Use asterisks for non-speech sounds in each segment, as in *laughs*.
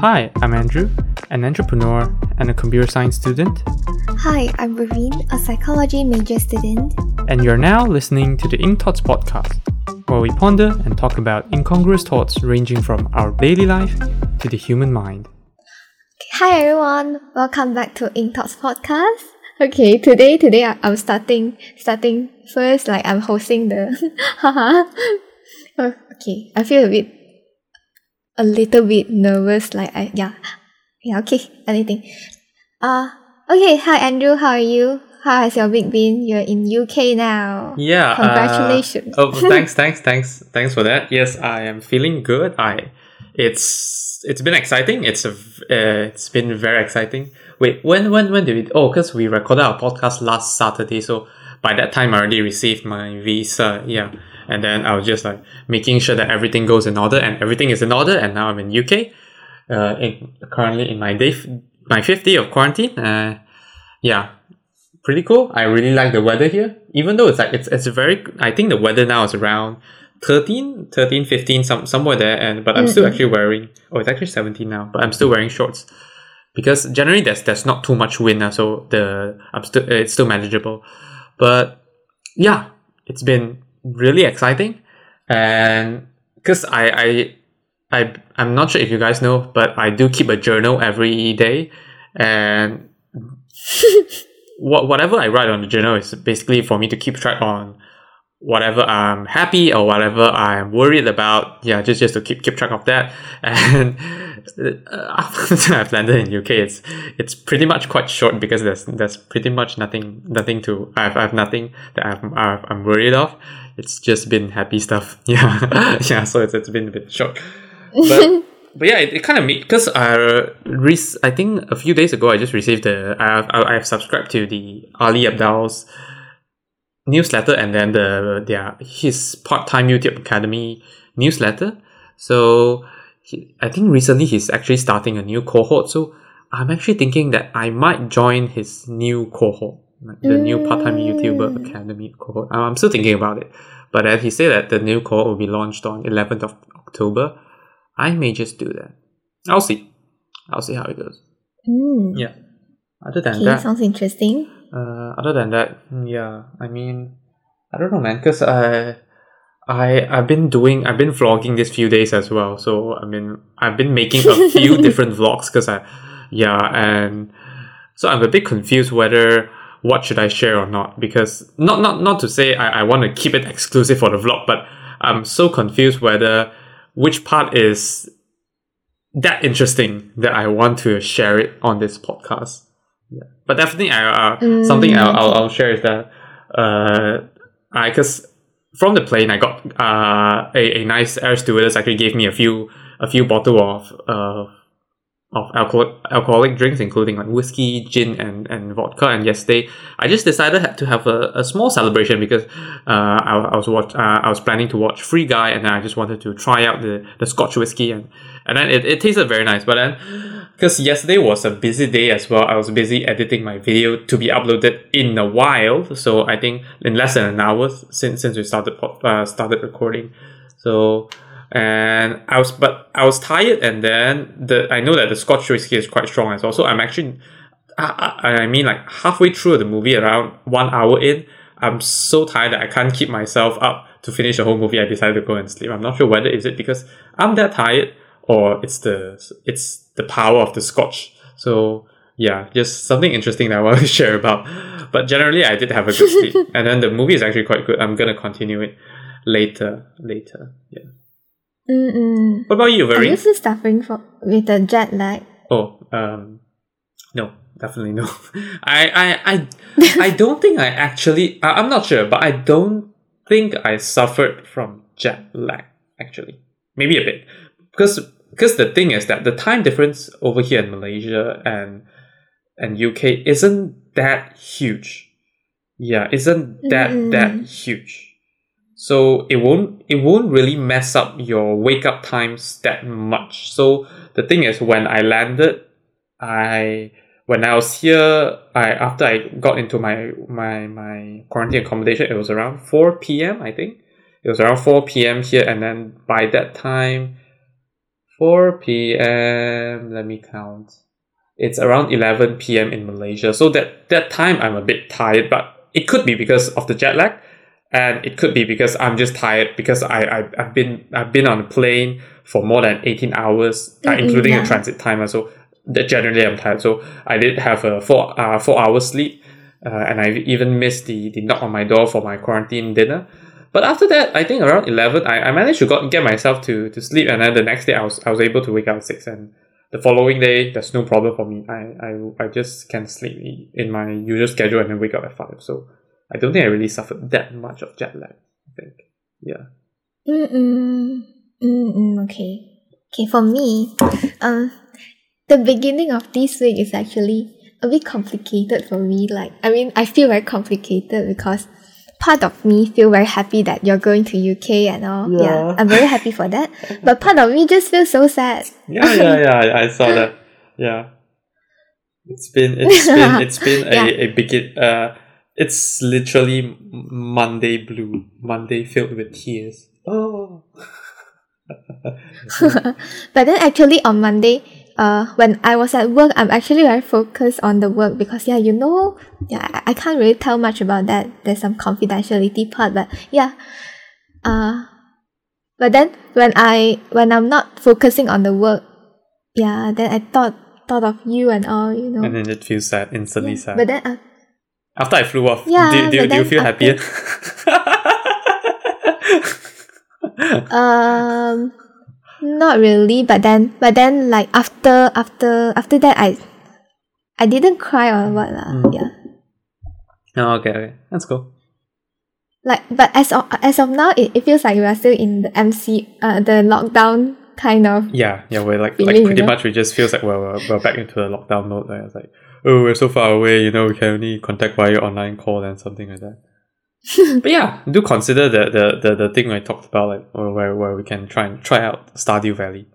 Hi, I'm Andrew, an entrepreneur and a computer science student, Hi, I'm Raveen, a psychology major student. and you're now listening to the Ink Thoughts podcast, where we ponder and talk about incongruous thoughts ranging from our daily life to the human mind. Hi everyone, welcome back to Ink Talks podcast. Okay, today today I, I'm starting starting first like I'm hosting the *laughs* haha. Okay, I feel a bit a little bit nervous like I yeah. Yeah, okay, anything. Uh okay, hi Andrew, how are you? How has your week been? You're in UK now. Yeah. Congratulations. oh, *laughs* thanks, thanks, thanks, thanks for that. Yes, I am feeling good. I, it's it's been exciting. It's a uh, it's been very exciting. Wait, when when when did we? Oh, because we recorded our podcast last Saturday, so by that time I already received my visa. Yeah, and then I was just like making sure that everything goes in order, and everything is in order. And now I'm in UK. Uh, in, currently in my day, f- my fifth day of quarantine. Uh, yeah, pretty cool. I really like the weather here. Even though it's like it's it's very I think the weather now is around 13, 13, 15, some somewhere there and but I'm still actually wearing oh it's actually 17 now, but I'm still wearing shorts. Because generally there's there's not too much wind now, so the I'm still it's still manageable. But yeah, it's been really exciting. And because I, I I I'm not sure if you guys know, but I do keep a journal every day and *laughs* what whatever I write on the journal is basically for me to keep track on whatever I'm happy or whatever I'm worried about. Yeah, just just to keep keep track of that. *laughs* And uh, after *laughs* I've landed in UK, it's it's pretty much quite short because there's there's pretty much nothing nothing to I've I've nothing that I've, I've I'm worried of. It's just been happy stuff. *laughs* Yeah, yeah. So it's it's been a bit short, but. But yeah, it, it kind of made because I rec- I think a few days ago I just received the I have I have subscribed to the Ali Abdaal's newsletter and then the their his part time YouTube Academy newsletter. So he, I think recently he's actually starting a new cohort. So I'm actually thinking that I might join his new cohort, like the new part time YouTuber Academy cohort. I'm still thinking about it, but then he said that the new cohort will be launched on 11th of October. I may just do that. I'll see. I'll see how it goes. Mm. Yeah. Other than Okay, that, sounds interesting. Uh, other than that, mm, yeah, I mean, I don't know, man, because I, I, I've been doing, I've been vlogging this few days as well. So I mean, I've been making a *laughs* few different vlogs because I, yeah, and so I'm a bit confused whether what should I share or not because not not not to say I, I want to keep it exclusive for the vlog, but I'm so confused whether which part is that interesting that I want to share it on this podcast. Yeah, but definitely, I uh, something I'll, I'll I'll share is that uh, I because from the plane I got uh a, a nice air stewardess actually gave me a few a few bottle of uh of alcoholic alcoholic drinks, including like whiskey, gin, and, and vodka. And yesterday, I just decided to have a, a small celebration because uh, I, I was watch uh, I was planning to watch Free Guy, and then I just wanted to try out the, the Scotch whiskey, and and then it, it tasted very nice. But then, because yesterday was a busy day as well, I was busy editing my video to be uploaded in a while. So I think in less than an hour since since we started uh, started recording. So and I was but I was tired and then the I know that the Scotch whiskey is quite strong as well so I'm actually I, I, mean like halfway through the movie around one hour in I'm so tired that I can't keep myself up to finish the whole movie I decided to go and sleep I'm not sure whether is it because I'm that tired or it's the it's the power of the Scotch so yeah just something interesting that I want to *laughs* share about but generally I did have a good sleep *laughs* and then the movie is actually quite good I'm gonna continue it later later yeah Mm-mm. what about you, Are Very? you still suffering from with the jet lag? Oh, um, no, definitely no. *laughs* I, I, I, I don't think I actually. I, I'm not sure, but I don't think I suffered from jet lag. Actually, maybe a bit, because because the thing is that the time difference over here in Malaysia and and UK isn't that huge. Yeah, isn't that mm-hmm. that huge. So it won't it won't really mess up your wake up times that much. So the thing is when I landed, I when I was here, I after I got into my my my quarantine accommodation, it was around four p.m. I think it was around four p.m. here, and then by that time, 4 p.m. Let me count. It's around 11 p.m. in Malaysia. So that that time I'm a bit tired, but it could be because of the jet lag, and it could be because I'm just tired because I, I I've been I've been on a plane for more than 18 hours, uh, Mm-mm, including yeah. a transit time. So that generally I'm tired. So I did have a four uh, four hours sleep, uh, and I even missed the the knock on my door for my quarantine dinner. But after that, I think around eleven, I, I managed to got, get myself to, to sleep, and then the next day I was I was able to wake up at six, and the following day there's no problem for me. I I, I just can sleep in my usual schedule and then wake up at five. So I don't think I really suffered that much of jet lag. I think, yeah. Mm-mm. Mm-mm. Okay. Okay, for me, um, the beginning of this week is actually a bit complicated for me. Like, I mean, I feel very complicated because part of me feel very happy that you're going to UK and all. Yeah, Yeah. I'm very happy for that. But part of me just feels so sad. Yeah, yeah, yeah. I, I saw that. Yeah, it's been it's *laughs* been it's been a Yeah. a begin. Uh, it's literally Monday blue. Monday filled with tears. Oh. *laughs* *laughs* But then actually on Monday, uh, when I was at work, I'm actually very focused on the work because yeah, you know, yeah, I, I can't really tell much about that. There's some confidentiality part, but yeah, uh, but then when I when I'm not focusing on the work, yeah, then I thought thought of you and all, you know. and then it feels sad, instantly Yeah, sad. But then uh, After I flew off, Yeah, do, do, do you feel happier? *laughs* um, not really. But then but then like after after after that, I I didn't cry or what lah. Mm. Yeah. oh, okay, okay, that's cool. like but as of as of now it, it feels like we are still in the MC uh the lockdown kind of Yeah, yeah, we're like Feeling, like you pretty know? much we just feels like we're, we're, we're back into the lockdown mode. Like, it's like, oh, we're so far away, you know, we can only contact via online call and something like that. *laughs* but yeah, do consider the, the, the, the thing I talked about, like where, where we can try and try out Stardew Valley.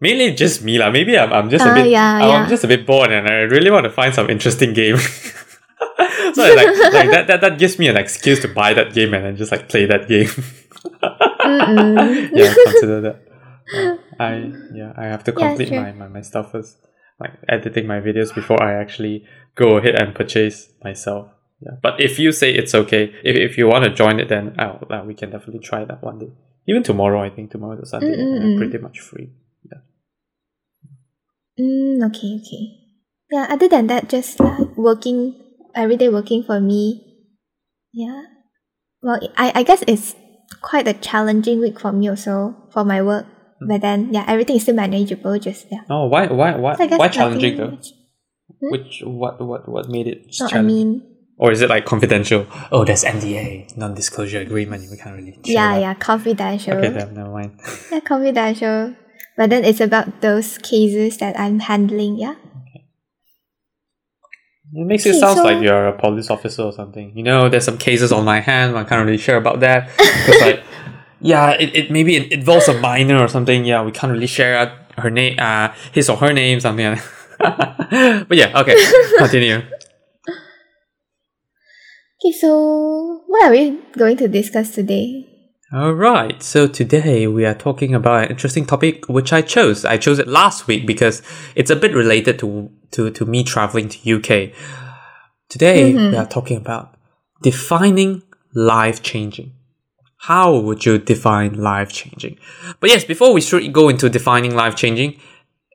Mainly just me lah. Maybe I'm, I'm just a Ah, bit yeah, I'm yeah. just a bit bored and I really want to find some interesting game. *laughs* so like, *laughs* like that, that that gives me an excuse to buy that game and then just like play that game. Yeah, consider that. Uh, I yeah, I have to Yeah, complete sure. my, my, my stuff first. Like editing my videos before I actually go ahead and purchase myself. Yeah. But if you say it's okay, if, if you want to join it then oh, uh, we can definitely try that one day. Even tomorrow, I think tomorrow is Sunday. Pretty much free. Yeah. mm, okay okay yeah other than that just uh, working every day working for me yeah well I, I guess it's quite a challenging week for me also for my work Mm. but then yeah everything is still manageable just yeah Oh, why why why So why challenging though? much. Hmm? Which what what what made it no, I challenging? mean or is it like confidential? Oh, there's NDA, non-disclosure agreement. We can't really. share yeah yeah confidential Okay, then never mind. *laughs* Yeah, confidential. But then it's about those cases that I'm handling, yeah? It makes it Okay, sound so- like you're a police officer or something. You know, there's some cases on my hand. I can't really share about that. *laughs* Because like, yeah, it, it maybe it involves a minor or something. Yeah, we can't really share her name, uh, his or her name, something. Like that. *laughs* but yeah, okay, continue. Okay, so what are we going to discuss today? All right. So today we are talking about an interesting topic which I chose. I chose it last week because it's a bit related to to, to me traveling to UK. Today we mm-hmm. are talking about defining life changing. How would you define life changing? But yes, before we should go into defining life changing,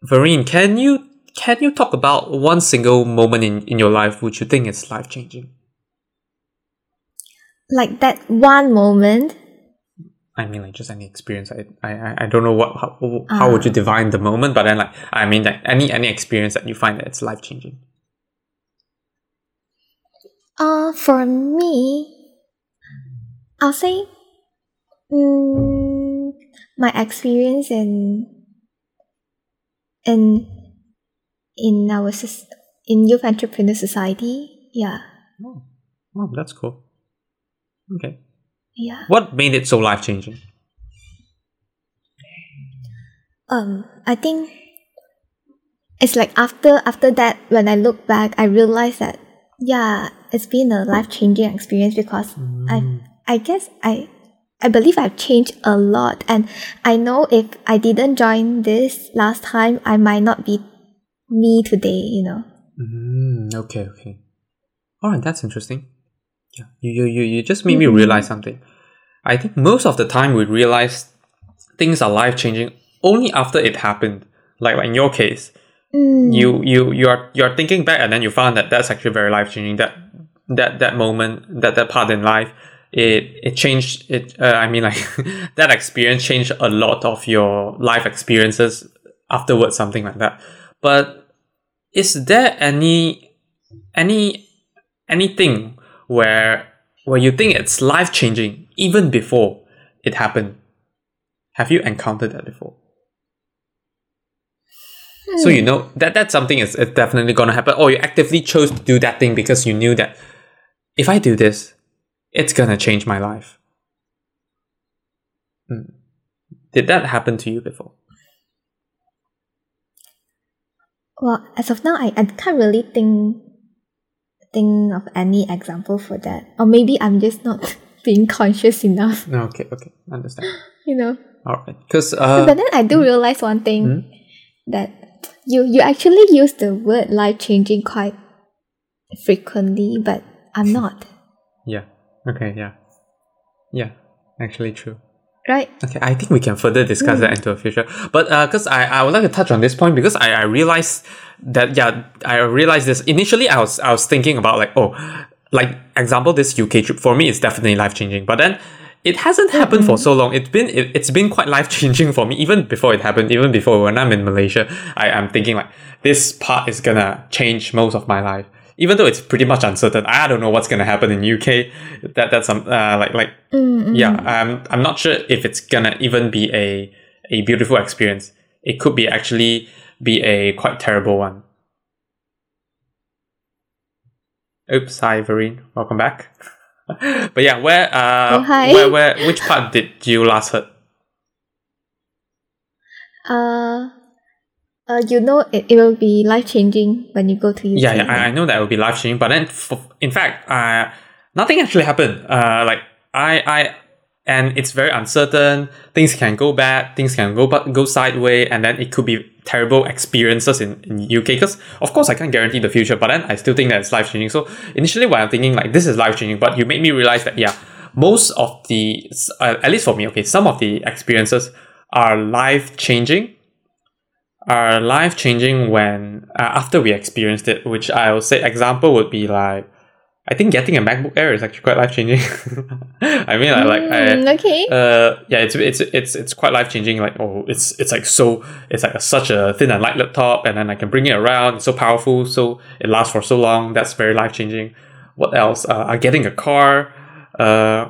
Vareen, can you can you talk about one single moment in, in your life which you think is life changing? Like that one moment. I mean, like just any experience. I, I, I- don't know what how, how would you define the moment, but then like I mean, like any any experience that you find that it's life changing. Uh, for me, I'll say mm, my experience in in in our in youth entrepreneur society. Yeah, Oh, oh, that's cool. Okay, yeah. what made it so life changing? um I think it's like after after that when I look back I realized that yeah it's been a life changing experience because I I guess I I believe I've changed a lot. And I know if I didn't join this last time, I might not be me today, you know. Mm, okay, okay. All right, that's interesting. Yeah, you, you, you, you just made me realize something. I think most of the time we realize things are life changing only after it happened. Like, like in your case, Mm. you you you are you are thinking back and then you found that that's actually very life changing. That that that moment, that that part in life, it it changed. It uh, I mean like *laughs* that experience changed a lot of your life experiences afterwards, something like that. But is there any any anything where where you think it's life changing even before it happened? Have you encountered that before? So you know that that's something is is definitely gonna happen. Or you actively chose to do that thing because you knew that if I do this, it's gonna change my life. Hmm. Did that happen to you before? Well, as of now, I, I can't really think think of any example for that. Or maybe I'm just not *laughs* being conscious enough, No, okay, okay, understand. *laughs* you know. All right, because uh, but then I do realize one thing Hmm? that you you actually use the word life changing quite frequently, but I'm *laughs* not. yeah, okay, yeah, yeah, actually true. Right? Okay, I think we can further discuss that into the future. But uh because I, I would like to touch on this point because I, I realized that yeah I realized this initially I was I was thinking about like oh like example this UK trip for me is definitely life changing. But then it hasn't happened for so long. It's been it, it's been quite life changing for me even before it happened. Even before when I'm in Malaysia, I am thinking like this part is gonna change most of my life. Even though it's pretty much uncertain, I don't know what's gonna happen in UK. That that's some uh, like like Mm, mm. yeah, um, I'm not sure if it's gonna even be a a beautiful experience. It could be actually be a quite terrible one. Oops, hi Vereen, welcome back. *laughs* but yeah, where uh, Oh, hi. where where which part did you last heard? Uh, uh, you know it, it will be life changing when you go to UK. Yeah, yeah, I, I know that will be life changing, but then for, in fact, uh, nothing actually happened. Uh, like I, I, and it's very uncertain. Things can go bad. Things can go go sideways, and then it could be terrible experiences in, in UK. Because of course I can't guarantee the future, but then I still think that it's life changing. So initially, when I'm thinking like this is life changing, but you made me realize that yeah, most of the uh, at least for me, okay, some of the experiences are life changing are life changing when uh, after we experienced it. Which I will say example would be like I think getting a MacBook Air is actually quite life changing. *laughs* I mean, I like I, Mm, okay. uh yeah it's it's it's it's quite life changing like oh it's it's like so it's like a, such a thin and light laptop and then I can bring it around it's so powerful so it lasts for so long that's very life changing what else uh, uh, getting a car uh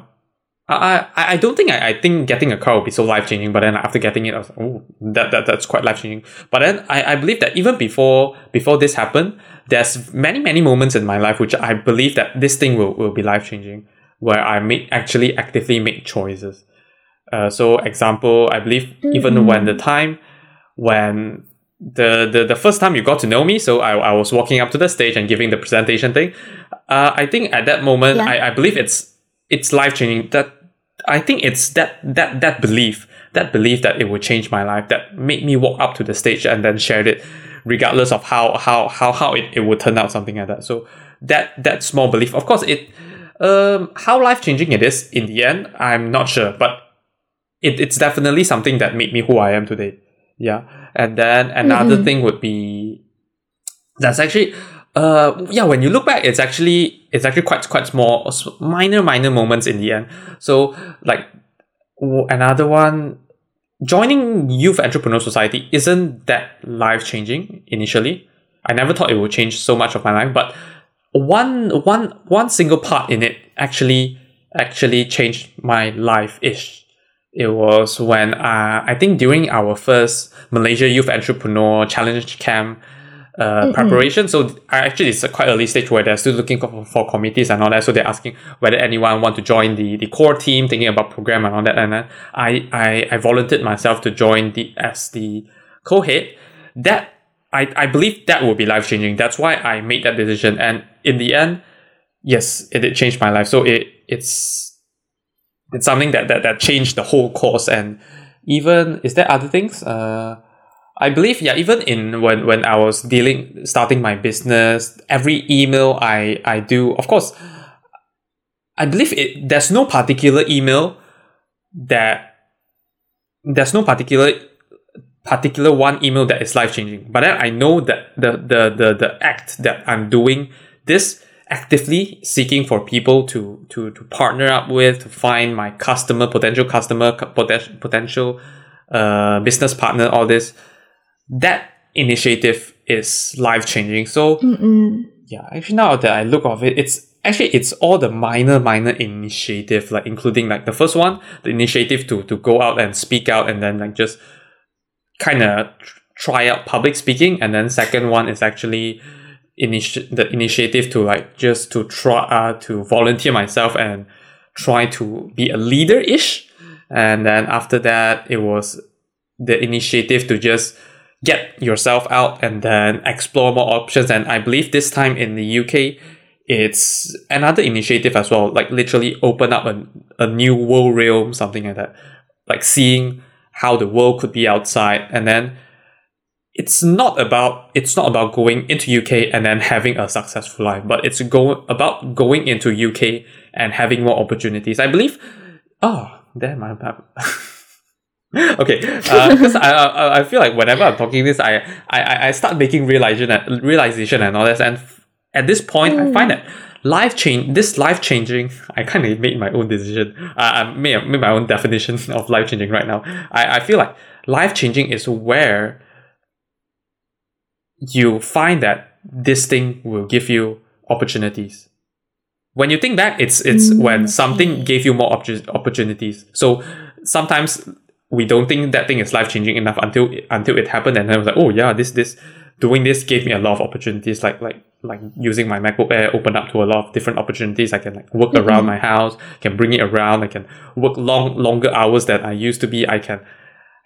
I, I I don't think I, I think getting a car would be so life changing, but then after getting it, I was like, oh, that, that that's quite life changing. But then I, I believe that even before before this happened, there's many many moments in my life which I believe that this thing will, will be life changing, where I make actually actively make choices. Uh, so example, I believe even when the time when the, the the first time you got to know me, so I, I was walking up to the stage and giving the presentation thing. Uh, I think at that moment, Yeah. I, I believe it's it's life changing. That I think it's that that that belief, that belief that it would change my life, that made me walk up to the stage and then shared it, regardless of how how how how it, it would turn out, something like that. So that that small belief, of course, it um how life changing it is in the end, I'm not sure, but it, it's definitely something that made me who I am today. Yeah. And then another Mhm. thing would be that's actually uh yeah when you look back it's actually it's actually quite quite small minor minor moments in the end. So like another one joining youth entrepreneur society isn't that life changing initially. I never thought it would change so much of my life but one one one single part in it actually actually changed my life ish it was when uh, I think during our first Malaysia Youth Entrepreneur Challenge Camp uh, preparation. So actually it's a quite early stage where they're still looking for, for committees and all that. So they're asking whether anyone want to join the, the core team, thinking about program and all that. And then I, I, I volunteered myself to join the as the co-head. That I, I believe that will be life changing. That's why I made that decision. And in the end, yes, it did change my life. So it it's it's something that, that that changed the whole course and even is there other things uh I believe yeah even in when when I was dealing starting my business every email I I do of course I believe it there's no particular email that there's no particular particular one email that is life changing but then I know that the the the the act that I'm doing this actively seeking for people to to to partner up with to find my customer potential customer potential potential uh, business partner all this that initiative is life changing so Mm-mm. yeah actually now that i look of it it's actually it's all the minor minor initiative like including like the first one the initiative to to go out and speak out and then like just kind of try out public speaking. And then second one is actually initi- the initiative to like just to try uh, to volunteer myself and try to be a leader ish and then after that it was the initiative to just get yourself out and then explore more options and i believe this time in the uk it's another initiative as well like literally open up a, a new world realm something like that like seeing how the world could be outside and then it's not about it's not about going into UK and then having a successful life, but it's go about going into UK and having more opportunities. I believe. Oh, damn! I'm. *laughs* *laughs* okay, because uh, I, I I feel like whenever I'm talking this, I I I start making realization realization and all this, and at this point, mm. I find that life change this life changing. I kind of made my own decision. Uh, I made made my own definition *laughs* of life changing right now. I I feel like life changing is where you find that this thing will give you opportunities. When you think back, it's it's mm, when something gave you more op- opportunities. So sometimes we don't think that thing is life changing enough until until it happened, and then I was like, oh yeah, this this doing this gave me a lot of opportunities. Like like like using my MacBook Air opened up to a lot of different opportunities. I can like work mm-hmm. around my house, can bring it around. I can work long longer hours that I used to be. I can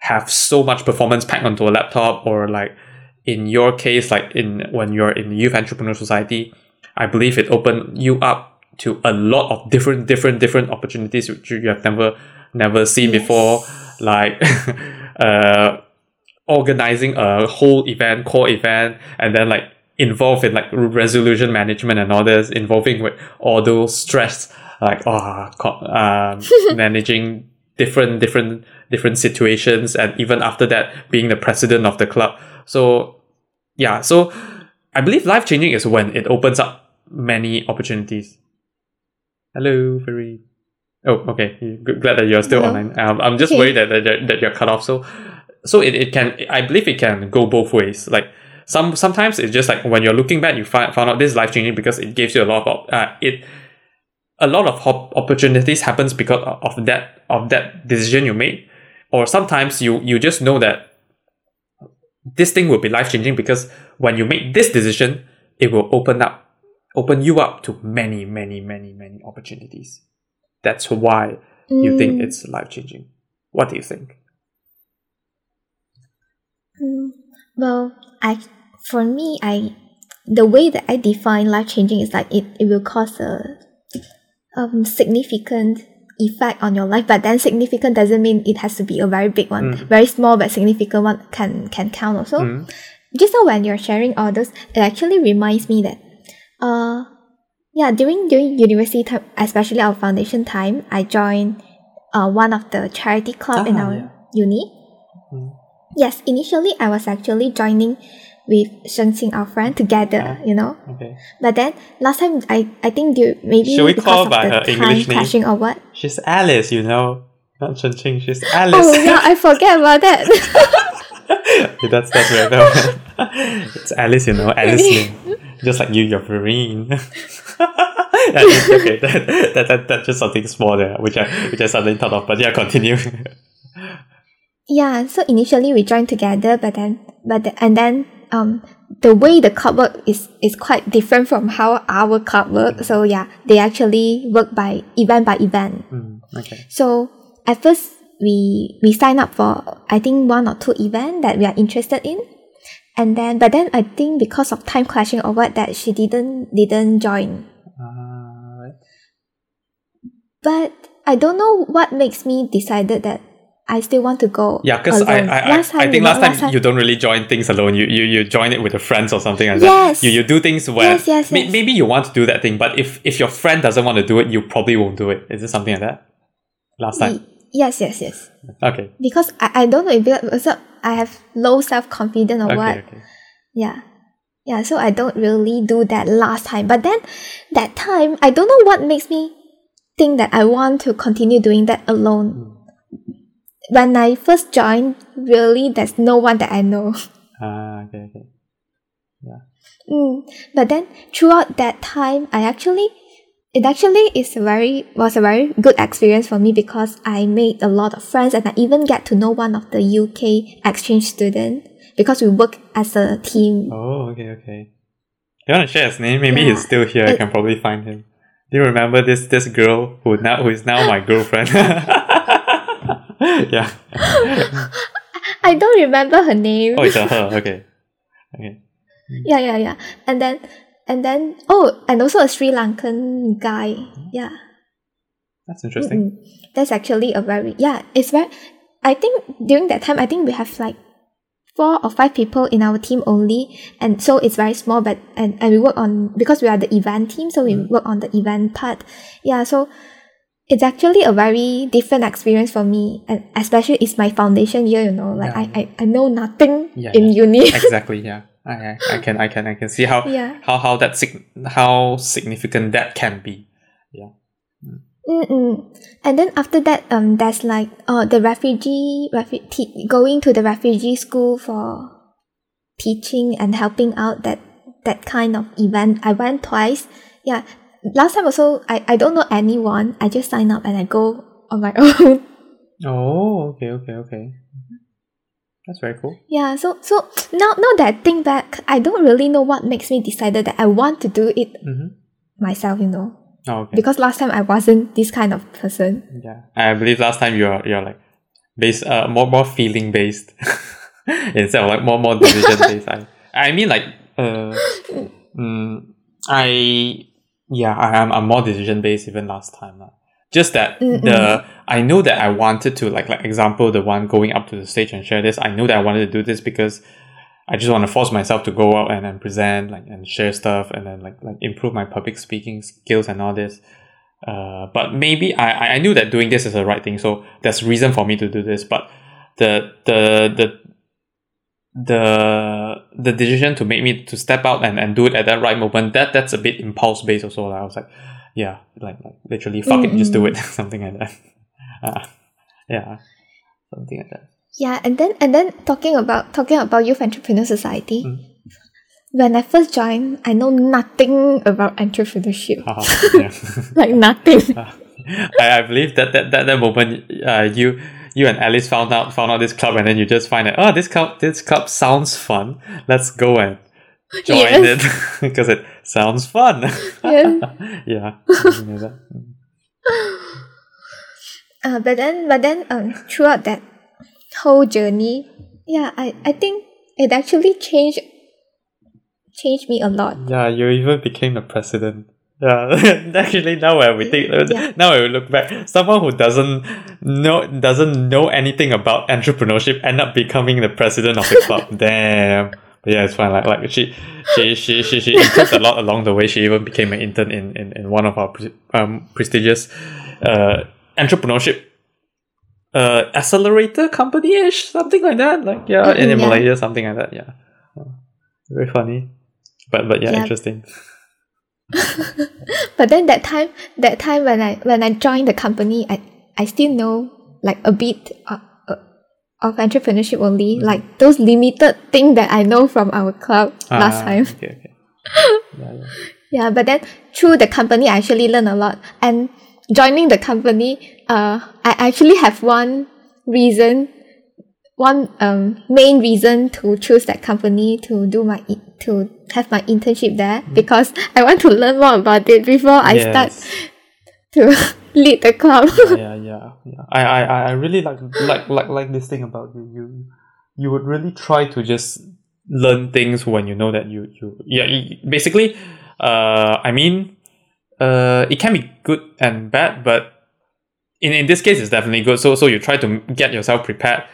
have so much performance packed onto a laptop, or like in your case, like in when you're in the Youth Entrepreneur Society, I believe it opened you up to a lot of different, different, different opportunities which you have never, never seen yes. before. Like, *laughs* uh, organizing a whole event, core event, and then like involved in like resolution management and all this, involving with all those stress, like oh, um, *laughs* managing different, different, different situations, and even after that, being the president of the club. So yeah, so I believe life changing is when it opens up many opportunities. Hello, very. Oh, okay. Glad that you're still Hello. online. Um, I'm just okay. worried that, that that you're cut off. So, so it, it can. I believe it can go both ways. Like some sometimes it's just like when you're looking back, you find found out this is life changing because it gives you a lot of uh, it. A lot of opportunities happens because of that of that decision you made, or sometimes you you just know that this thing will be life changing because when you make this decision, it will open up, open you up to many, many, many, many opportunities. That's why mm. you think mm. it's life changing. What do you think? Mm, well, I for me, I the way that I define life changing is like it, it will cause a um significant effect on your life but then significant doesn't mean it has to be a very big one mm. very small but significant one can can count also mm. just now when you're sharing all those it actually reminds me that uh yeah during during university time especially our foundation time i joined uh one of the charity club in ah, our yeah. uni mm. yes initially i was actually joining with Shengqing, our friend, together, you know. Okay. But then last time, I, I think you maybe Should we because call by her English name? or what? She's Alice, you know. Not Shengqing, she's Alice. Oh yeah, I forget about that. okay, *laughs* that's that's right. *laughs* it's Alice, you know, Alice *laughs* Lim. Just like you, you're Vereen. *laughs* okay, that, that, that, that's just something small there, which I which I suddenly thought of. But yeah, continue. yeah, so initially we joined together, but then but the, and then um the way the club work is is quite different from how our club work. So yeah, they actually work by event by event. Mm, okay. So at first we we sign up for I think one or two event that we are interested in. And then but then I think because of time clashing or what that she didn't didn't join. Uh. But I don't know what makes me decided that I still want to go. Yeah, because I. I, I, Last I think you know, last time, you don't really join things alone. You, you you join it with your friends or something like Yes. that. You you do things where Yes, yes, may- yes. maybe you want to do that thing, but if if your friend doesn't want to do it, you probably won't do it. Is it something like that? Last time. Y- Yes, yes, yes. Okay. Because I, I don't know if because I have low self confidence or Okay. what. Okay. Yeah. Yeah, so I don't really do that last time. But then that time, I don't know what makes me think that I want to continue doing that alone. When I first joined, really, there's no one that I know. *laughs* Ah. okay. Okay. Yeah. Mm. But then throughout that time, I actually, it actually is a very was a very good experience for me because I made a lot of friends and I even get to know one of the UK exchange student because we work as a team. Oh. Okay. Okay. You want to share his name? Maybe Yeah. he's still here. I can probably find him. Do you remember this this girl who now who is now my girlfriend? *laughs* yeah. *laughs* I don't remember her name. Oh, it's a her. Okay. Okay. Yeah, yeah, yeah. And then, and then, oh, and also a Sri Lankan guy. Yeah. That's interesting. Mm-mm. That's actually a very, yeah, it's very, I think during that time, I think we have like four or five people in our team only. And so it's very small, but, and, and we work on, because we are the event team, so we mm. work on the event part. Yeah, so it's actually a very different experience for me. And especially it's my foundation year, you know, like Yeah. I, I, I know nothing Yeah, in yeah. uni. *laughs* exactly. Yeah. I, I can I can I can see how yeah. how how that sig- how significant that can be. yeah. Mm-mm. And then after that, um, there's like uh the refugee refu- te- going to the refugee school for teaching and helping out that that kind of event. I went twice. Yeah, last time also I I don't know anyone. I just sign up and I go on my *laughs* own. Oh, okay, okay, okay. That's very cool. yeah. So so now now that I think back, I don't really know what makes me decided that I want to do it Mm-hmm. myself. You know, Oh, okay. because last time I wasn't this kind of person. yeah, I believe last time you're you're like based uh more more feeling based *laughs* instead of like more more decision *laughs* based. I I mean like uh mm, I yeah I am I'm more decision based even last time. lah. Just that the I know that I wanted to like like example the one going up to the stage and share this. I know that I wanted to do this because I just want to force myself to go out and then present like and share stuff and then like like improve my public speaking skills and all this. Uh, but maybe I, I- knew that doing this is the right thing, so there's reason for me to do this. But the the the the the decision to make me to step out and, and do it at that right moment that that's a bit impulse based also. Like, I was like, yeah, like like literally fuck it, just do it, *laughs* something like that. Uh, *laughs* yeah, something like that. Yeah, and then and then talking about talking about Youth Entrepreneur Society. Mm. When I first joined, I know nothing about entrepreneurship. Uh, *laughs* yeah. *laughs* like nothing. I, I believe that that, that, that moment uh, you you and Alice found out found out this club and then you just find that oh this club this club sounds fun let's go and join Yes. it because it sounds fun yeah. yeah something like that. Uh, but then but then um throughout that whole journey, yeah, I, I think it actually changed changed me a lot. yeah you even became the president. Yeah *laughs* actually now when we think Yeah. now when we look back someone who doesn't know doesn't know anything about entrepreneurship end up becoming the president of the club. *laughs* Damn. But yeah it's fine. Like like she she she she, she improved a lot along the way. She even became an intern in in, in one of our pre- um, prestigious uh entrepreneurship uh accelerator company ish something like that like yeah in, in Mm, yeah. Malaysia something like that yeah Uh, very funny but but yeah, Yeah. interesting *laughs* *laughs* But then that time that time when I when I joined the company, I I still know like a bit of, of entrepreneurship only, like those limited thing that I know from our club last Ah, time. okay okay *laughs* yeah, yeah. Yeah, but then through the company, I actually learned a lot. And joining the company, uh, I actually have one reason, one um main reason to choose that company to do my to have my internship there because I want to learn more about it before I start to *laughs* lead the club. yeah, yeah, *laughs* yeah. I, I, I I really like like like like this thing about you. You you would really try to just learn things when you know that you you yeah. Basically, uh, I mean, uh, it can be good and bad, but in, in this case, it's definitely good. So so you try to get yourself prepared,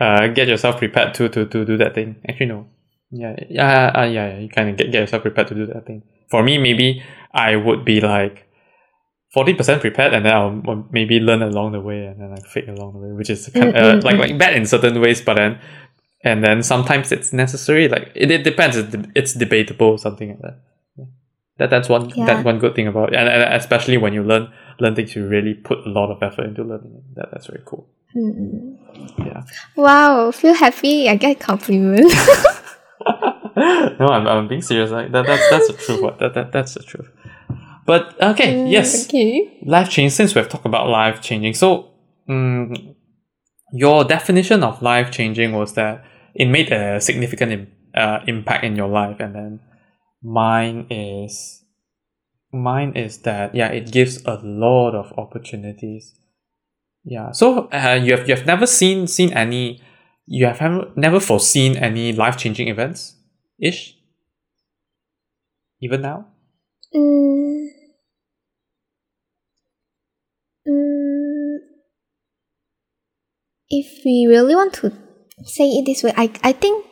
uh, get yourself prepared to to to do that thing. Actually, no, yeah, yeah, uh, yeah, yeah. You kind of get get yourself prepared to do that thing. For me, maybe I would be like forty percent prepared, and then I'll maybe learn along the way, and then like fake along the way, which is kind of, uh, like like bad in certain ways, but then and then sometimes it's necessary. Like it, it depends. It's, it's debatable, something like that. That that's one Yeah. that one good thing about it. And, and especially when you learn learn things, you really put a lot of effort into learning it. That that's very cool. Mm. Yeah. Wow, feel happy. I get compliment. *laughs* no, I'm, I'm being serious. Like that that's that's the truth. What that, that that's the truth. But okay, yes, Okay. life change. Since we've talked about life changing, so mm your definition of life changing was that it made a significant im- uh, impact in your life, and then mine is mine is that yeah, it gives a lot of opportunities. Yeah, so uh, you have you have never seen seen any you have never, foreseen any life changing events ish even now. Mm. Mm. If we really want to say it this way, I I think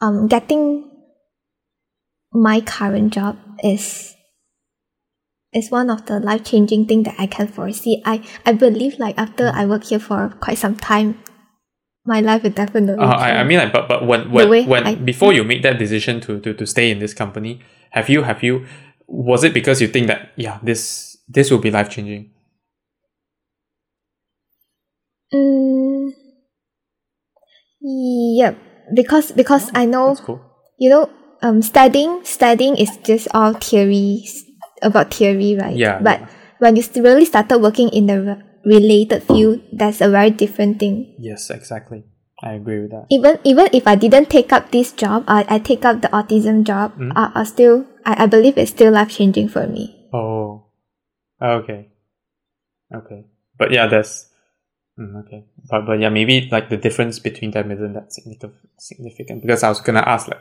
um getting my current job is is one of the life changing thing that I can foresee. I I believe like after I work here for quite some time, my life will definitely. Uh, I, I mean like but but when when, when I- before you make that decision to, to to stay in this company, have you have you was it because you think that yeah this this will be life changing? Mm, yep. Because because I know cool. you know um studying studying is just all theories about theory right Yeah, but yeah. when you really started working in the re- related field that's a very different thing Yes, exactly. I agree with that. even even if i didn't take up this job i, I take up the autism job Mm. I, I still I, I believe it's still life changing for me Oh, okay, okay. But yeah, that's mm, okay. But but yeah, maybe like the difference between them isn't that significant. Significant because I was gonna ask like,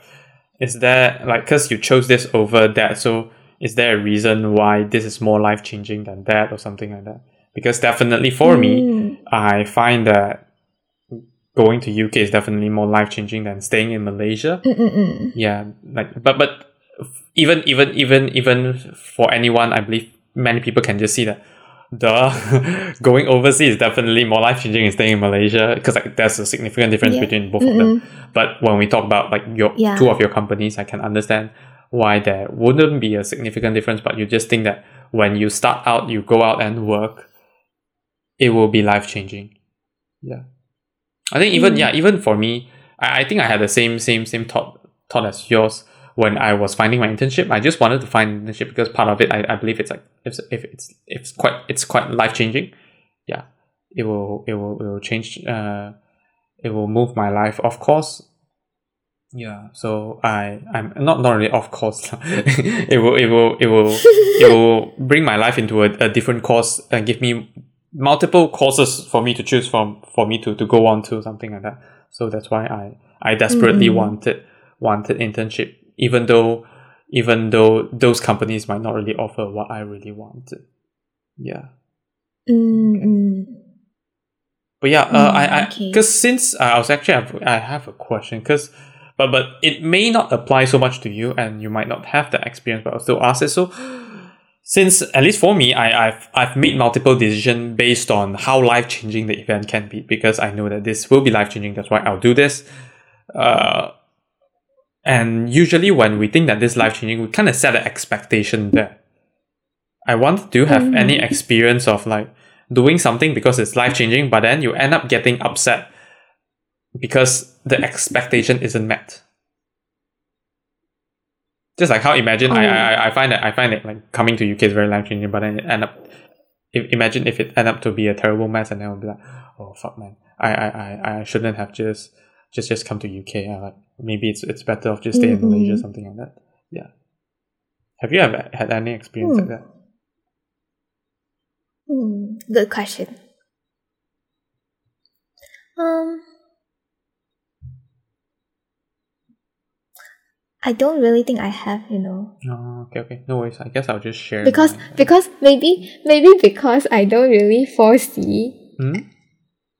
is there like because you chose this over that, so is there a reason why this is more life changing than that or something like that? Because definitely for me, Mm. I find that going to UK is definitely more life changing than staying in Malaysia Mm-mm-mm. yeah like but but even even even even for anyone i believe many people can just see that the *laughs* going overseas is definitely more life changing than staying in malaysia because like there's a significant difference Yeah. between both of them but when we talk about like your Yeah. two of your companies i can understand why there wouldn't be a significant difference but you just think that when you start out you go out and work it will be life changing yeah i think even Mm. yeah even for me I, I think i had the same same same thought thought as yours when I was finding my internship. I just wanted to find an internship because part of it, I, I believe it's like if, if it's if it's quite it's quite life changing. Yeah, it will it will it will change. Uh, it will move my life, of course. Yeah, so I I'm not not really of course. *laughs* it will it will it will it will bring my life into a, a different course and give me multiple courses for me to choose from for me to, to go on to something like that. So that's why I I desperately Mhm. wanted wanted internship, even though even though those companies might not really offer what I really wanted. Yeah. Mm-mm. But yeah, uh, Mm, I I okay. because since I was actually have, I have a question because but but it may not apply so much to you and you might not have that experience, but I'll still ask it. So since at least for me, I, I've I've made multiple decisions based on how life changing the event can be because I know that this will be life changing. That's why I'll do this. Uh, and usually when we think that this life changing, we kind of set an expectation there. I want to have Mhm. any experience of like doing something because it's life changing, but then you end up getting upset because the expectation isn't met. Just like how imagine I, Oh. I I find that I find it like coming to UK is very life changing, but then it end up if, imagine if it end up to be a terrible mess and then I'll be like, oh fuck man, I I, I, I shouldn't have just just just come to UK. Like maybe it's it's better off just stay in Malaysia, Mhm. something like that. Yeah. Have you ever had any experience Hmm. like that? Hmm, good question. Um, I don't really think I have, you know, Oh, okay, okay. No worries. I guess I'll just share. because mine. because maybe maybe because I don't really foresee Hmm?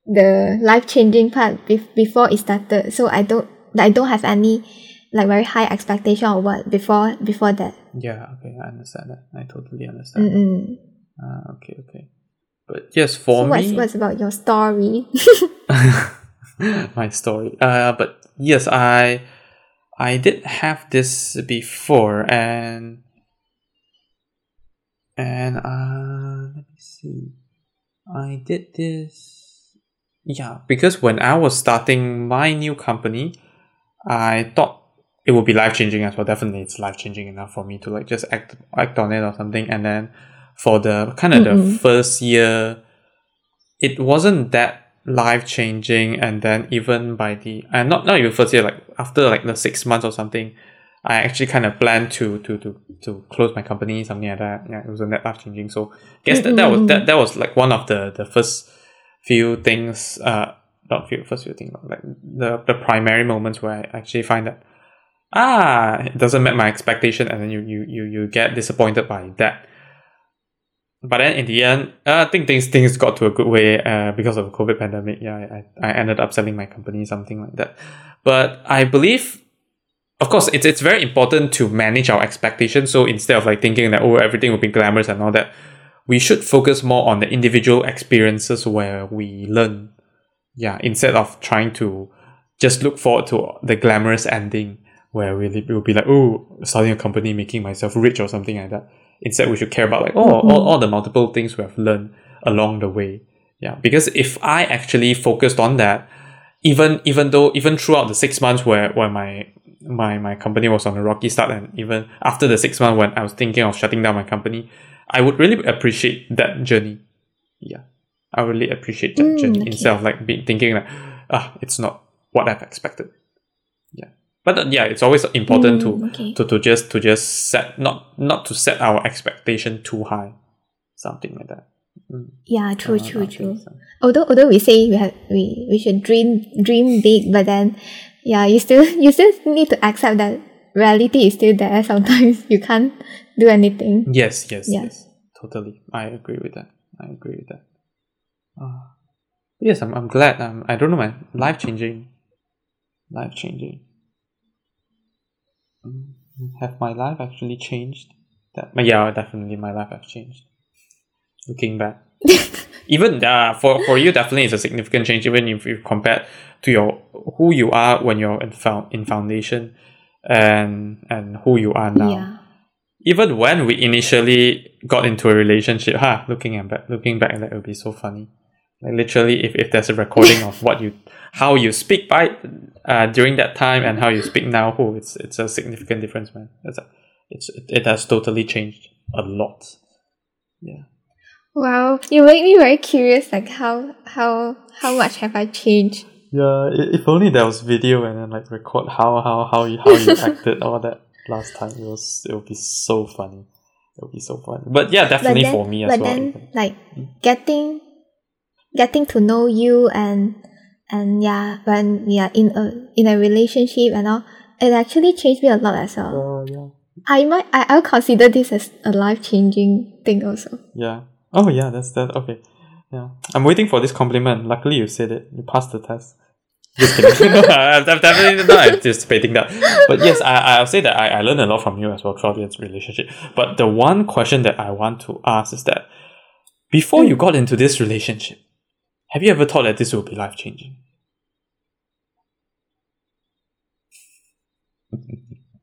The life changing part bef- before it started. So I don't I don't have any like very high expectation or what before before that. Yeah, okay, I understand that. I totally understand. Mm-mm. Ah, okay, okay. But yes, for So what's me, what's about your story? *laughs* my story. Uh, but yes, I I did have this before, and and uh, let me see. I did this. Yeah, because when I was starting my new company, I thought it would be life changing as well. Definitely, it's life changing enough for me to like just act act on it or something. And then for the kind of the Mm-mm. first year, it wasn't that life changing. And then even by the and not not even first year, like after like the six months or something, I actually kind of planned to to to to close my company, something like that. Yeah, it wasn't that life changing. So I guess that, that was that mm-hmm. that was like one of the the first few things. Uh, not few first few things, like the the primary moments where I actually find that ah it doesn't meet my expectation, and then you you you you get disappointed by that. But then in the end, uh, I think things things got to a good way uh, because of the COVID pandemic. Yeah, I, I ended up selling my company, something like that. But I believe of course, it's it's very important to manage our expectations. So instead of like thinking that oh everything will be glamorous and all that, we should focus more on the individual experiences where we learn. Yeah, instead of trying to just look forward to the glamorous ending where we will be like oh starting a company, making myself rich or something like that. Instead, we should care about like oh all, all the multiple things we have learned along the way. Yeah, because if I actually focused on that, even even though even throughout the six months where where my my my company was on a rocky start and even after the six months when I was thinking of shutting down my company, I would really appreciate that journey. Yeah. I really appreciate that Mm, journey okay. instead of like be thinking like ah it's not what I've expected. Yeah. But uh, yeah, it's always important to, Mm, okay. to to just to just set not not to set our expectation too high. Something like that. Mm. Yeah, true, Uh, true, I true. so. Although although we say we have we, we should dream dream big, but then yeah, you still *laughs* you still need to accept that reality is still there. Sometimes *laughs* you can't do anything. Yes, yes, Yeah. yes. Totally. I agree with that. I agree with that. Uh, yes, I'm, I'm glad. Um, I don't know, man. Life changing. Life changing. Mm, Have my life actually changed? That, yeah, definitely my life has changed. Looking back. *laughs* even uh, for, for you, definitely it's a significant change, even if you compare to your who you are when you're in, found, in foundation and and who you are now Yeah. Even when we initially got into a relationship, huh, looking at back, looking back, that would be so funny. Like literally, if, if there's a recording of what you, how you speak by, uh, during that time and how you speak now, oh, it's it's a significant difference, man. It's a, it's it, it has totally changed a lot. Yeah. Wow, you make me very curious. Like how how how much have I changed? Yeah. If only there was video and then like record how how how you how you *laughs* acted all that last time. It was it would be so funny. It would be so funny. But yeah, definitely but then, for me as but well. then like getting getting to know you and and yeah when we are in a in a relationship and all it actually changed me a lot as well Uh, yeah. i might I, i'll consider this as a life-changing thing also Yeah. Oh yeah, that's that. Okay. Yeah. I'm waiting for this compliment. Luckily you said it. You passed the test. Just kidding. *laughs* no, I'm definitely not anticipating that. But yes, I, I'll say that I, I learned a lot from you as well throughout this relationship. But the one question that I want to ask is that before you got into this relationship, have you ever thought that this would be life changing?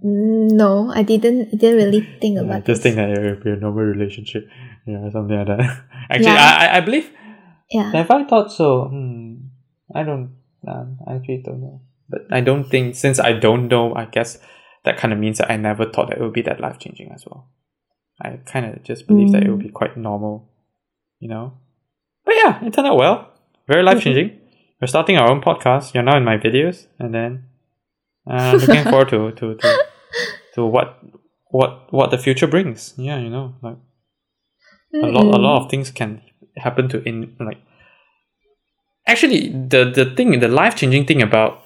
No i didn't didn't really think about just this. think that it would be a normal relationship. Yeah, something like that. *laughs* Actually, Yeah. I, I, I believe yeah Have I thought so? Hmm. I don't. Um, I actually don't know. But I don't think since I don't know, I guess that kind of means that I never thought that it would be that life changing as well. I kind of just believe that it would be quite normal, you know. But yeah, it turned out well. Very life changing. We're starting our own podcast. You're now in my videos, and then uh, looking forward to to to to what what what the future brings. Yeah, you know, like a lot a lot of things can happen to in like actually the the thing the life changing thing about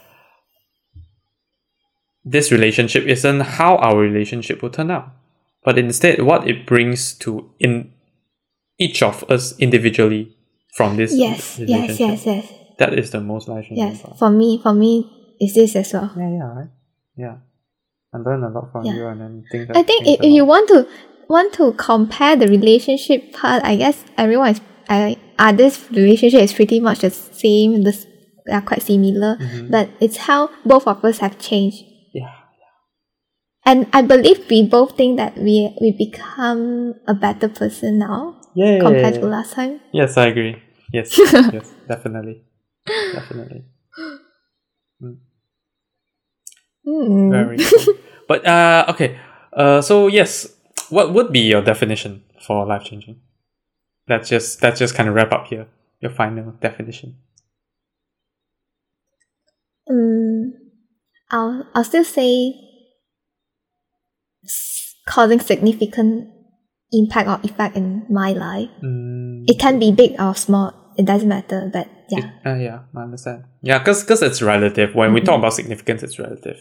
this relationship isn't how our relationship will turn out but instead what it brings to in each of us individually from this Yes, yes, yes, yes, That is the most life changing yes. part. For me, for me, is this as well. Yeah, yeah, right. Yeah. I learned a lot from Yeah. you and then things I think if, if you want to want to compare the relationship part, I guess everyone is I uh, this relationship is pretty much the same. This they are quite similar, Mhm. but it's how both of us have changed. Yeah. And I believe we both think that we we become a better person now Yeah. compared to last time. Yes, I agree. Yes, *laughs* yes, definitely. Definitely. Mm. Very *laughs* cool. But uh okay. Uh so yes, what would be your definition for life changing? Let's just let's just kind of wrap up here. Your final definition. Mm, I'll I'll still say causing significant impact or effect in my life. Mm, It can be big or small. It doesn't matter. But yeah, It- uh, yeah, I understand. Yeah, because because it's relative. When we talk about significance, it's relative.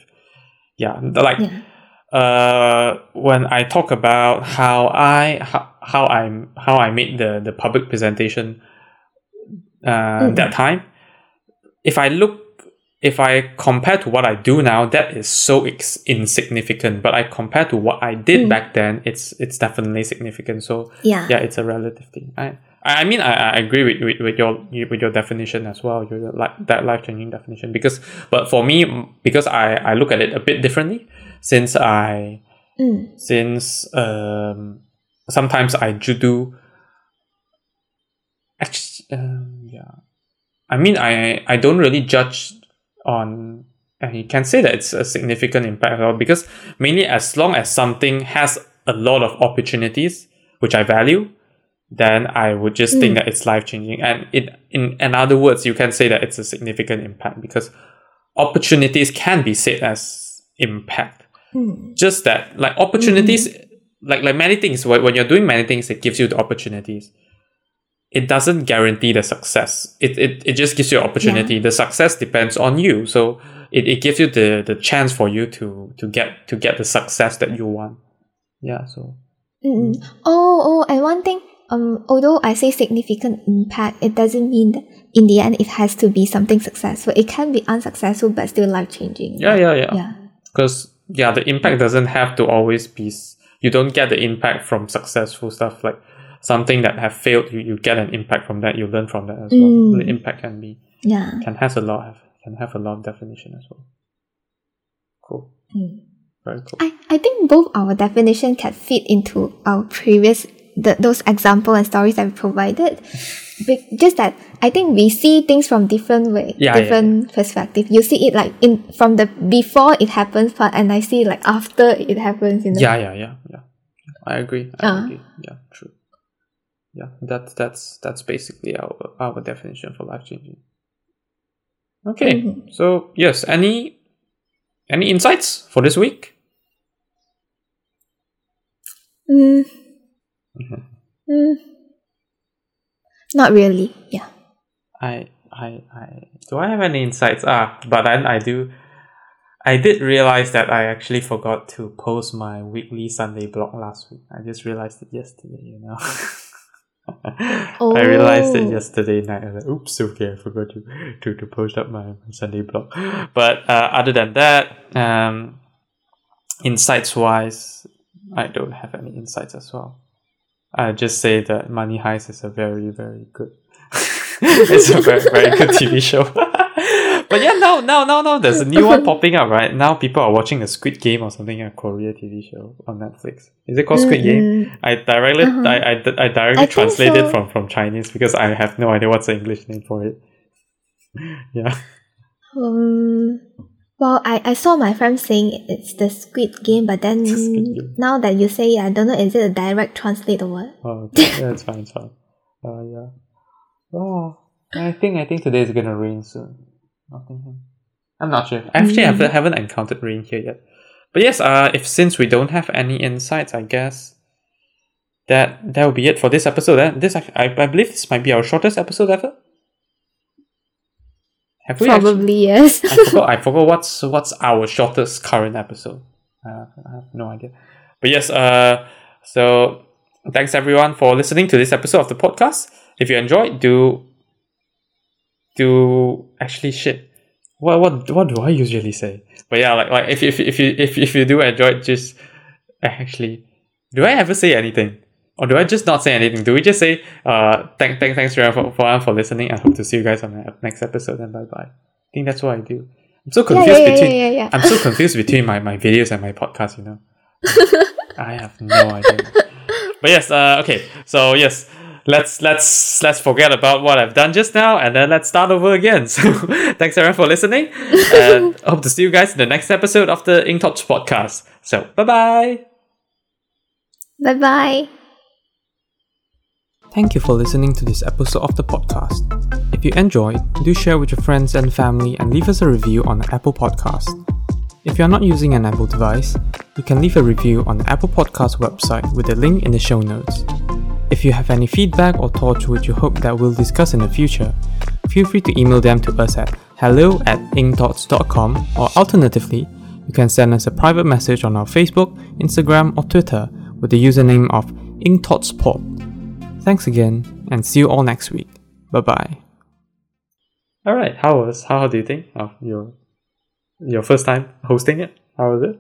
Yeah, like yeah, uh, when I talk about how I how, how I'm how I made the the public presentation uh, Mm. that time, if I look if I compare to what I do now, that is so ex- insignificant. But I compare to what I did Mm. back then, it's it's definitely significant. So yeah, yeah, it's a relative thing. I I mean I, I agree with, with, with your with your definition as well. Your like that life changing definition because but for me because I I look at it a bit differently since I Mm, since um sometimes I do do actually um, yeah. I mean I I don't really judge on and you can say that it's a significant impact well because mainly as long as something has a lot of opportunities which I value then I would just think Mm. that it's life changing and it in in other words you can say that it's a significant impact because opportunities can be said as impact. Mm, just that like opportunities like like many things when, when you're doing many things it gives you the opportunities it doesn't guarantee the success it it, it just gives you an opportunity the success depends on you so it, it gives you the the chance for you to to get to get the success that you want yeah so mm. Oh, oh, and one thing. Um, although I say significant impact, it doesn't mean that in the end it has to be something successful. It can be unsuccessful but still life changing. yeah yeah yeah Yeah. because yeah the impact doesn't have to always be you don't get the impact from successful stuff like something that have failed you, you get an impact from that you learn from that as well Mm. the impact can be Yeah. can has a lot have, can have a lot of definition as well. Cool. Mm. Very cool. I, I think both our definition can fit into our previous the, those example and stories that we provided. Just that I think we see things from different way, Yeah, yeah, different perspective. You see it like in from the before it happens part, and I see like after it happens. You know. Yeah, yeah, yeah, yeah. I agree. I Uh. agree. Yeah, true. Yeah, that's that's that's basically our our definition for life changing. Okay, Mhm. so yes, any any insights for this week? Mm. Mm. Not really. Yeah. I I I do I have any insights? Ah, but then I do. I did realize that I actually forgot to post my weekly Sunday blog last week. I just realized it yesterday. You know. *laughs* I realized it Oh. yesterday night. I was like, "Oops, okay, I forgot to to, to post up my, my Sunday blog." But uh, other than that, um, insights wise, I don't have any insights as well. I just say that Money Heist is a very very good. *laughs* it's a very very good TV show. *laughs* but yeah, now now now now there's a new one popping up right now. People are watching a Squid Game or something, a Korea TV show on Netflix. Is it called Squid Game? Mm-mm. I directly Uh-huh. I, I, I directly I translated so. from from Chinese because I have no idea what's the English name for it. *laughs* yeah. Um, well, I, I saw my friend saying it's the Squid Game, but then It's the Squid Game. now that you say, it, I don't know, is it a direct translate or what? Oh, okay. *laughs* yeah, it's fine, it's fine. Uh, yeah. Oh, I think I think today is gonna rain soon. Nottingham. I'm not sure. Actually, I Mm. haven't, haven't encountered rain here yet. But yes, uh, if since we don't have any insights, I guess that that will be it for this episode. Eh? This I, I believe this might be our shortest episode ever. Have we actually- Probably yes. I forgot. I forgot what's what's our shortest current episode. Uh, I have no idea. But yes. Uh. So thanks everyone for listening to this episode of the podcast. if you enjoyed, do do actually shit. What what what do I usually say? But yeah, like like if if if you if if you do enjoy it, just actually do I ever say anything? Or do I just not say anything? Do we just say uh thank thank thanks for for, for listening I hope to see you guys on the next episode and bye bye. I think that's what I do. I'm so confused yeah, yeah, between yeah. I'm so confused between my, my videos and my podcast, you know. *laughs* I have no idea. But yes, uh, okay. So yes, let's let's let's forget about what I've done just now, and then let's start over again. *laughs* So thanks everyone for listening, and I *laughs* hope to see you guys in the next episode of the Ink Thoughts podcast. So bye bye. Bye bye. Thank you for listening to this episode of the podcast. If you enjoyed, do share with your friends and family and leave us a review on the Apple Podcast. If you're not using an Apple device, you can leave a review on the Apple Podcast website with a link in the show notes. If you have any feedback or thoughts which you hope that we'll discuss in the future, feel free to email them to us at hello at inkthoughts.com or alternatively, you can send us a private message on our Facebook, Instagram, or Twitter with the username of inkthoughtspod. Thanks again, and see you all next week. Bye bye. All right, how was how do you think of your your first time hosting it? How was it?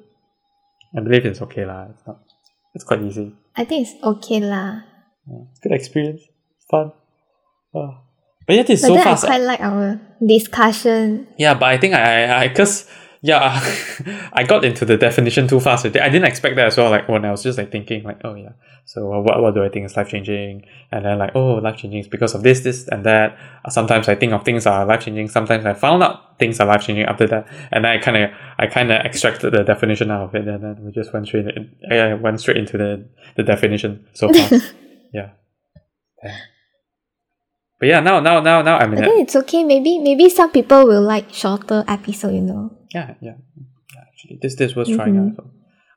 I believe it's okay lah. It's not. It's quite easy. I think it's okay lah. Yeah, it's good experience. It's fun. Oh. But yet it's But so then fast. I quite like our discussion. Yeah, but I think I I cause yeah *laughs* I got into the definition too fast. I didn't expect that as well. Like when I was just like thinking like oh yeah, so uh, what what do I think is life changing? And then like oh life changing is because of this this and that. Uh, sometimes I think of things are life changing. Sometimes I found out things are life changing after that. And then I kind of I kind of extracted the definition out of it, and then we just went straight I went straight into the the definition so fast. *laughs* yeah. Yeah. But yeah, now now now now I'm in I think it's okay. Maybe maybe some people will like shorter episode, you know. Yeah, yeah. Actually, this this was trying out. So.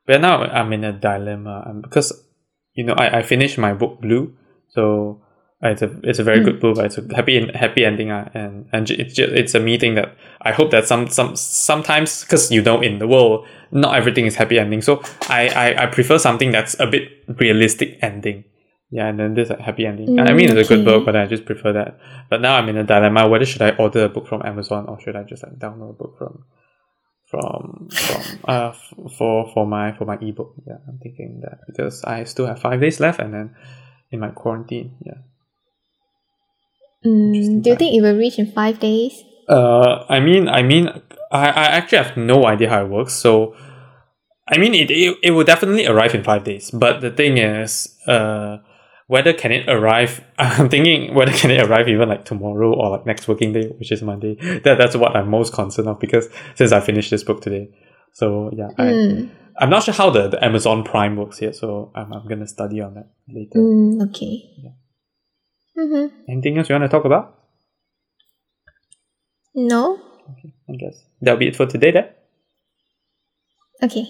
But now I'm in a dilemma um, because you know I, I finished my book Blue, so uh, it's a it's a very good book. It's a happy happy ending, uh, and and it's just, it's a meeting that I hope that some some sometimes because you know in the world not everything is happy ending. So I, I I prefer something that's a bit realistic ending. Yeah, and then this a happy ending. I mean, it's a good book, but I just prefer that. But now I'm in a dilemma: whether should I order a book from Amazon or should I just like download a book from from from uh f- for for my for my ebook. Yeah, I'm thinking that because I still have five days left, and then in my quarantine. Yeah. Mm, do you think it will reach in five days? Uh, I mean, I mean, I, I actually have no idea how it works. So, I mean, it, it it will definitely arrive in five days. But the thing is, uh, whether can it arrive? *laughs* I'm thinking whether can it arrive even like tomorrow or like next working day, which is Monday. *laughs* That that's what I'm most concerned of because since I finished this book today, so yeah, I Mm, I'm not sure how the, the Amazon Prime works yet. So I'm I'm gonna study on that later. mm, okay. Mm-hmm. Anything else you want to talk about? No? Okay i guess that'll be it for today. Then. Okay.